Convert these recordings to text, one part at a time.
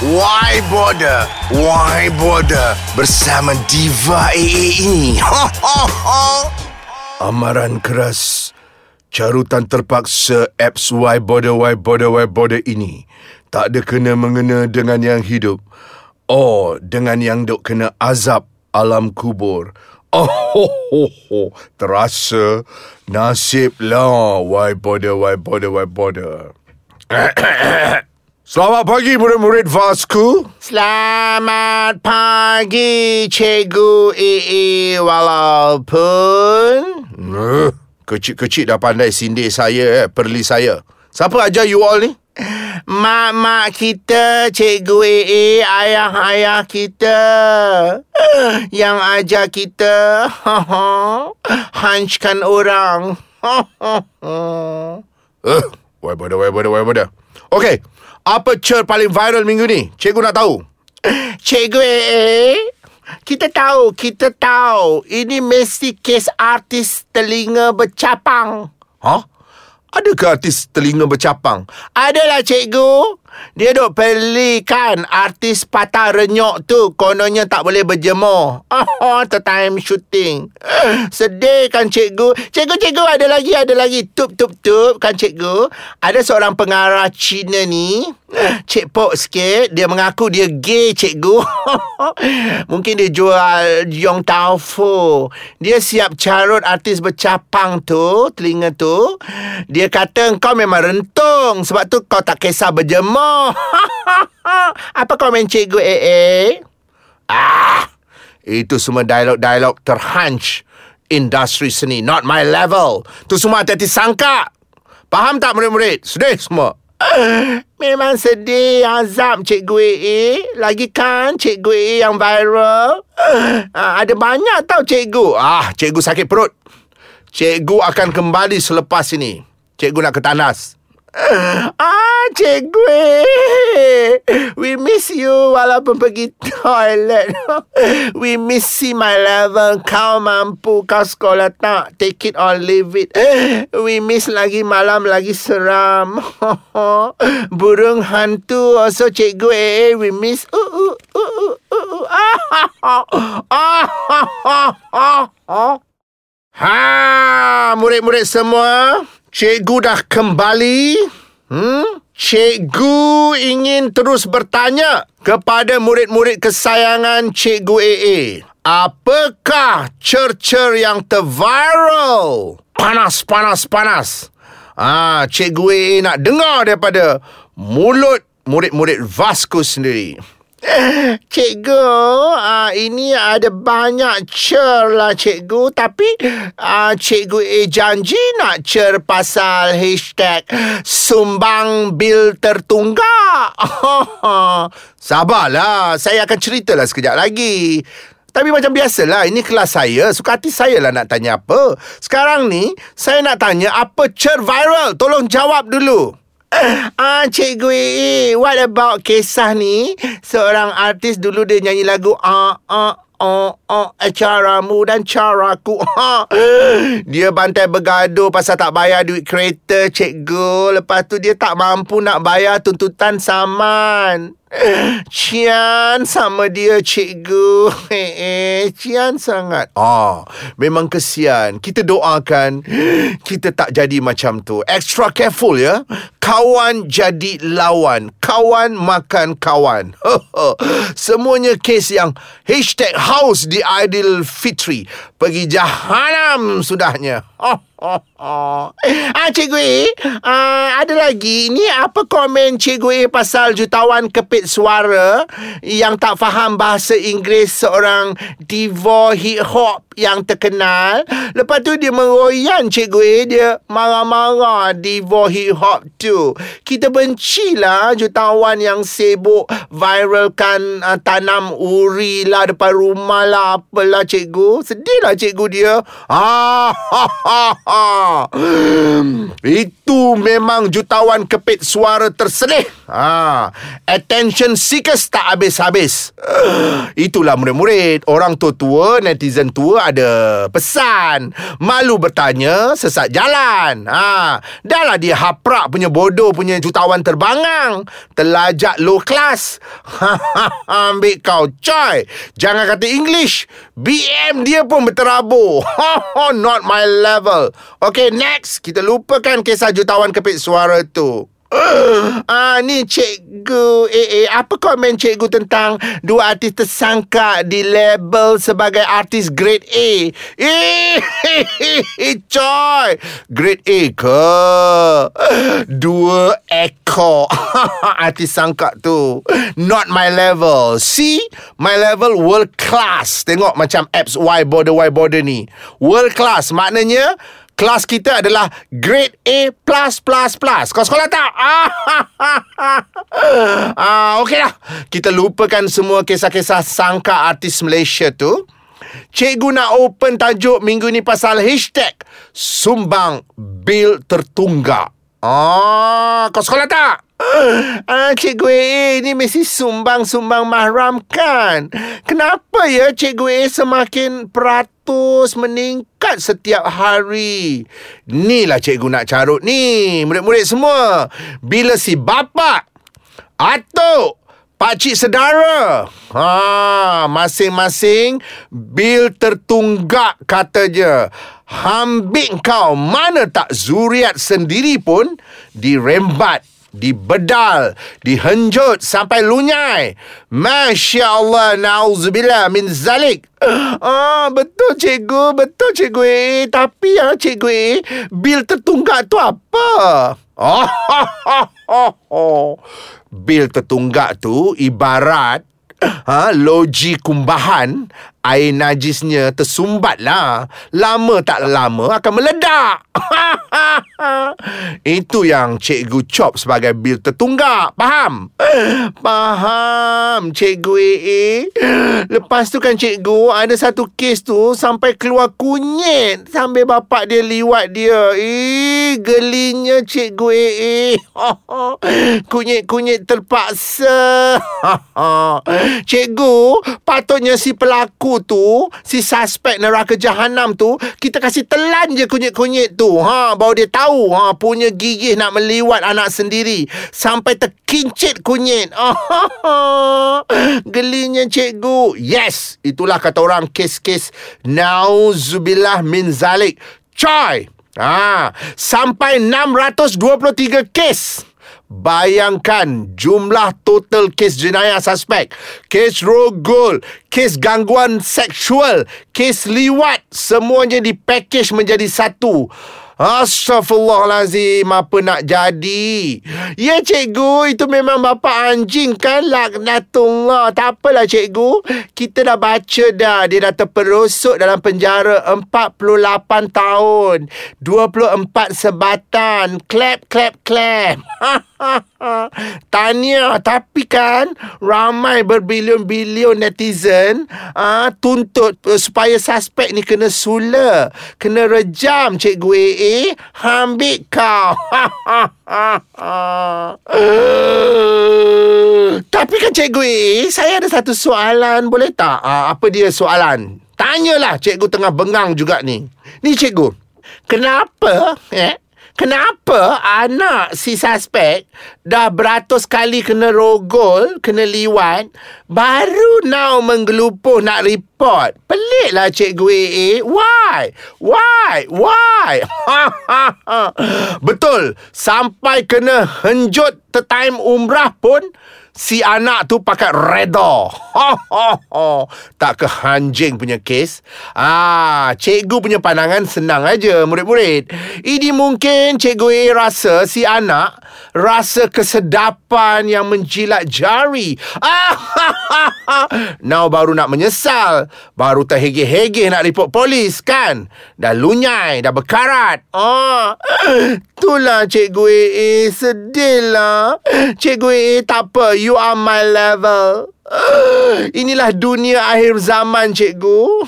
Why Border? Why Border? Bersama Diva AA ini. Ha, ha, ha. Amaran keras. Carutan terpaksa apps Why Border, Why Border, Why Border ini. Tak ada kena-mengena dengan yang hidup. Oh, dengan yang dok kena azab alam kubur. Oh, ho, ho, ho. terasa nasib lah. Why Border, Why Border, Why Border. Selamat pagi murid-murid Vasku. Selamat pagi, Cikgu EE walaupun... Uh, kecil-kecil dah pandai sindir saya, eh, perli saya. Siapa ajar you all ni? Mak-mak kita, Cikgu EE, ayah-ayah kita. Yang ajar kita. Hanckan orang. Uh, why bother, why bother, why bother. Okay, apa cer paling viral minggu ni? Cikgu nak tahu. Cikgu EE, kita tahu, kita tahu. Ini mesti kes artis telinga bercapang. Ha? Adakah artis telinga bercapang? Adalah cikgu. Dia duk pelikan artis patah renyok tu kononnya tak boleh berjemur. Oh, time shooting. Sedih kan cikgu? Cikgu-cikgu ada lagi, ada lagi. Tup-tup-tup kan cikgu? Ada seorang pengarah Cina ni. Cik Pok sikit. Dia mengaku dia gay cikgu. Mungkin dia jual Yong Tau Fu. Dia siap carut artis bercapang tu, telinga tu. Dia kata kau memang rentung sebab tu kau tak kisah berjemur. Apa komen cikgu AA? Ah, itu semua dialog-dialog terhunch industri seni. Not my level. Tu semua hati-hati sangka. Faham tak murid-murid? Sedih semua. Memang sedih azab cikgu AA. Lagi kan cikgu AA yang viral. Ah, ada banyak tau cikgu. Ah, cikgu sakit perut. Cikgu akan kembali selepas ini. Cikgu nak ke Tanas. Ah, cikgu. We miss you walaupun pergi toilet. We miss see my level. Kau mampu, kau sekolah tak. Take it or leave it. We miss lagi malam lagi seram. Burung hantu also cikgu. Eh, we miss. Uh, uh, uh, uh, uh. Ha, murid-murid semua. Cikgu dah kembali. Hmm? Cikgu ingin terus bertanya kepada murid-murid kesayangan Cikgu AA. Apakah cer-cer yang terviral? Panas, panas, panas. Ah, Cikgu AA nak dengar daripada mulut murid-murid Vasco sendiri. Cikgu, ini ada banyak cer lah cikgu. Tapi uh, cikgu eh janji nak cer pasal hashtag sumbang bil tertunggak. Sabarlah, saya akan ceritalah sekejap lagi. Tapi macam biasalah, ini kelas saya. Suka hati saya lah nak tanya apa. Sekarang ni, saya nak tanya apa cer viral. Tolong jawab dulu. Ah, Cikgu Ee, what about kisah ni? Seorang artis dulu dia nyanyi lagu ah ah oh oh caramu dan caraku. Dia bantai bergaduh pasal tak bayar duit kereta, cikgu. Lepas tu dia tak mampu nak bayar tuntutan saman. Cian sama dia cikgu. Eh, eh, Cian sangat. Ah, Memang kesian. Kita doakan. Kita tak jadi macam tu. Extra careful ya. Kawan jadi lawan. Kawan makan kawan. Semuanya kes yang Hashtag house di Fitri Pergi jahanam sudahnya ah, Cikgu uh, ada lagi. Ini apa komen Cikgu pasal jutawan kepit suara yang tak faham bahasa Inggeris seorang diva hip hop yang terkenal. Lepas tu dia meroyan Cikgu dia marah-marah diva hip hop tu. Kita bencilah jutawan yang sibuk viralkan uh, tanam uri lah depan rumah lah apalah Cikgu. Sedih lah lah cikgu dia. Ah, ha, ha, ha. Itu memang jutawan kepit suara tersedih. Ah, attention seekers tak habis-habis. Itulah murid-murid. Orang tua-tua, netizen tua ada pesan. Malu bertanya, sesat jalan. Ah, dah lah dia haprak punya bodoh punya jutawan terbangang. Telajak low class. Ambil kau, coy. Jangan kata English. BM dia pun berterabur. Not my level. Okay, next. Kita lupakan kisah jutawan kepit suara tu. Ah ni cikgu eh, eh apa komen cikgu tentang dua artis tersangka di label sebagai artis grade A? Eh coy, grade A ke? Dua ekor artis sangka tu. Not my level. See? My level world class. Tengok macam apps Y border Y border ni. World class maknanya kelas kita adalah grade A+++. Kau sekolah tak? ah, okey lah. Kita lupakan semua kisah-kisah sangka artis Malaysia tu. Cikgu nak open tajuk minggu ni pasal hashtag Sumbang Bil Tertunggak. Ah, kau sekolah tak? Ah, Cikgu A ni mesti sumbang-sumbang mahram kan? Kenapa ya Cikgu A semakin peratus meningkat setiap hari? Inilah Cikgu nak carut ni, murid-murid semua. Bila si bapa, atuk, pakcik sedara, ha, masing-masing bil tertunggak katanya. Hambik kau mana tak zuriat sendiri pun dirembat dibedal, dihenjut sampai lunyai. Masya Allah, na'udzubillah min zalik. Ah, betul cikgu, betul cikgu. Eh, tapi ya cikgu, eh, bil tertunggak tu apa? Oh, oh, oh, oh, oh. Bil tertunggak tu ibarat ha, loji kumbahan air najisnya tersumbat lah. Lama tak lama akan meledak. Itu yang cikgu cop sebagai bil tertunggak. Faham? Faham, cikgu AA. Lepas tu kan cikgu, ada satu kes tu sampai keluar kunyit sambil bapak dia liwat dia. Eh, gelinya cikgu AA. Kunyit-kunyit terpaksa. cikgu, patutnya si pelaku tu Si suspek neraka jahanam tu Kita kasih telan je kunyit-kunyit tu. Ha, Baru dia tahu ha, Punya gigih nak meliwat anak sendiri. Sampai terkincit kunyit. Gelinya cikgu. Yes Itulah kata orang kes-kes Nauzubillah min zalik. Coy! Ha, Sampai 623 kes. Bayangkan jumlah total kes jenayah suspek, kes rogol, kes gangguan seksual, kes liwat, semuanya dipackage menjadi satu. Astaghfirullahalazim Apa nak jadi? Ya cikgu Itu memang bapa anjing kan Laknatullah. Tak apalah cikgu. Kita dah baca dah. Dia dah terperosok dalam penjara 48 tahun. 24 sebatan. Clap clap clap. Tanya Tapi kan Ramai berbilion-bilion netizen uh, Tuntut uh, Supaya suspek ni kena sula Kena rejam Cikgu AA Ambil kau Tapi kan Cikgu AA Saya ada satu soalan Boleh tak? Uh, apa dia soalan? Tanyalah Cikgu tengah bengang juga ni Ni Cikgu Kenapa eh, Kenapa anak si suspek dah beratus kali kena rogol, kena liwat, baru now menggelupuh nak report? Peliklah cikgu AA. Why? Why? Why? Betul. Sampai kena henjut time umrah pun si anak tu pakai reda. Ha, ha, ha. Tak ke hanjing punya kes. Ah, cikgu punya pandangan senang aja murid-murid. Ini mungkin cikgu A rasa si anak rasa kesedapan yang menjilat jari. Now baru nak menyesal. Baru terhege-hege nak report polis kan? Dah lunyai, dah berkarat. Ah, itulah cikgu A. Sedih lah. Cikgu A tak apa. You are my level. Inilah dunia akhir zaman cikgu.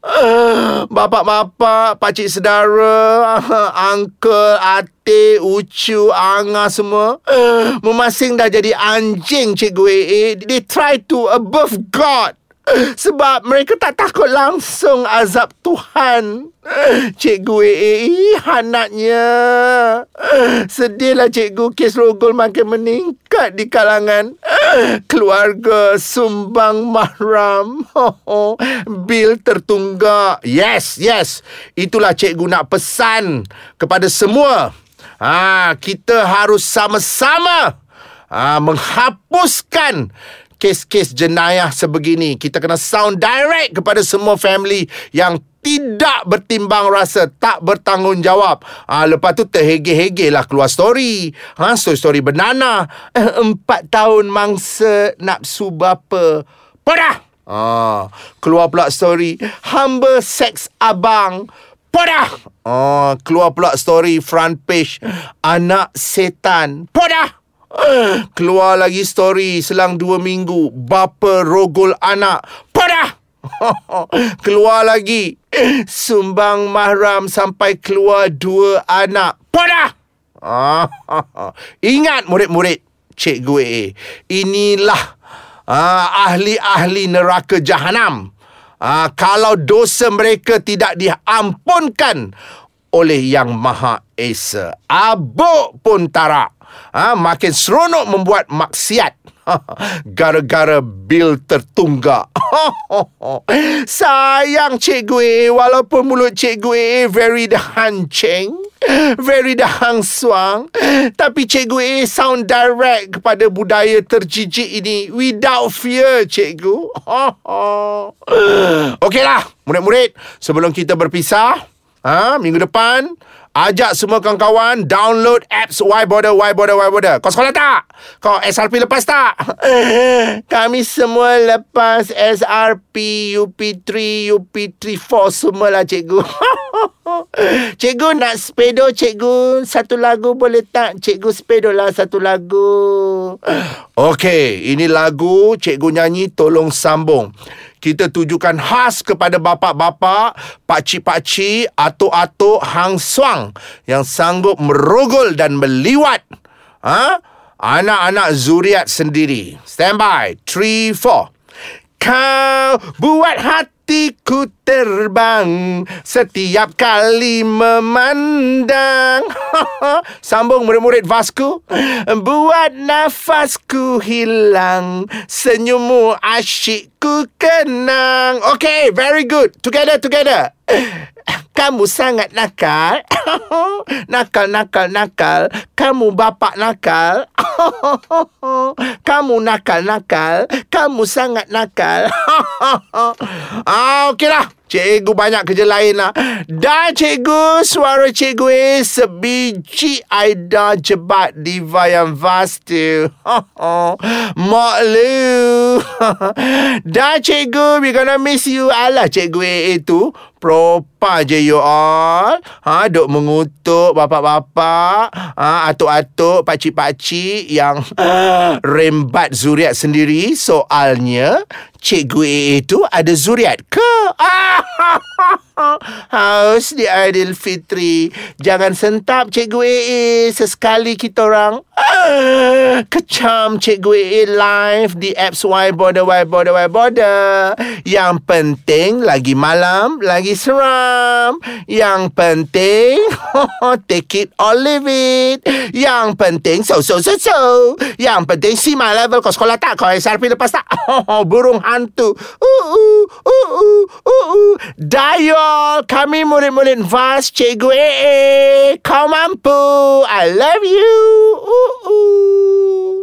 Bapak-bapak, pakcik saudara Uncle, ate, ucu, anga semua. Memasing dah jadi anjing cikgu AA They try to above God sebab mereka tak takut langsung azab Tuhan. Cikgu AA anaknya. Sedihlah cikgu kes rogol makin meningkat di kalangan keluarga sumbang mahram. Bil tertunggak. Yes, yes. Itulah cikgu nak pesan kepada semua. Ha, kita harus sama-sama ha, menghapuskan kes-kes jenayah sebegini. Kita kena sound direct kepada semua family yang tidak bertimbang rasa, tak bertanggungjawab. Ha, lepas tu terhege-hege lah keluar story. Ha, story-story bernana. Eh, empat tahun mangsa nafsu bapa. Podah! Ha, keluar pula story. Hamba seks abang. Podah! Ha, keluar pula story front page. Anak setan. Podah! Keluar lagi story selang dua minggu. Bapa rogol anak. Padah! keluar lagi. Sumbang mahram sampai keluar dua anak. Padah! Ingat murid-murid Cikgu AA. Inilah uh, ahli-ahli neraka jahanam. Uh, kalau dosa mereka tidak diampunkan oleh Yang Maha Esa. Abuk pun tarak ha, makin seronok membuat maksiat. Gara-gara bil tertunggak. Sayang cikgu A, walaupun mulut cikgu A very dah hancing, very dah hang suang, tapi cikgu A sound direct kepada budaya terjijik ini. Without fear cikgu. Okeylah, murid-murid, sebelum kita berpisah, ha, minggu depan, Ajak semua kawan-kawan download apps Why Border, Why Border, Why Border. Kau sekolah tak? Kau SRP lepas tak? Kami semua lepas SRP, UP3, UP34 semualah cikgu. cikgu nak sepedo cikgu satu lagu boleh tak? Cikgu sepedo lah satu lagu. Okey, ini lagu cikgu nyanyi tolong sambung kita tujukan khas kepada bapa-bapa, pakcik-pakcik, atuk-atuk hang suang yang sanggup merogol dan meliwat ha? anak-anak zuriat sendiri. Stand by. 3, 4. Kau buat hati hatiku terbang setiap kali memandang. Sambung murid-murid Vasku. Buat nafasku hilang, senyummu asyikku kenang. Okay, very good. Together, together. Kamu sangat nakal. nakal, nakal, nakal. Kamu bapak nakal. Kamu nakal, nakal. Kamu sangat nakal. ah, okeylah. Cikgu banyak kerja lain lah. Dah cikgu, suara cikgu eh sebiji Aida jebat diva yang vast tu. Mak lu. Dah cikgu, we gonna miss you. Alah cikgu eh itu. Propa je you all. Ha, duk mengutuk bapak-bapak. Ha, atuk-atuk, pakcik-pakcik yang rembat zuriat sendiri. Soalnya, cikgu AA itu ada zuriat ke? Haus di Aidilfitri. Jangan sentap cikgu AA sesekali kita orang. Kecam cikgu AA live di apps Y Border, Y Border, Y Border. Yang penting lagi malam, lagi seram. Yang penting take it or leave it. Yang penting so, so, so, so. Yang penting si my level. Kau sekolah tak? Kau SRP lepas tak? Burung hantu. Uh, uh, uh, uh, uh, uh. Dayol, kami murid-murid VAS Cikgu AA. Kau mampu. I love you. Uh, uh.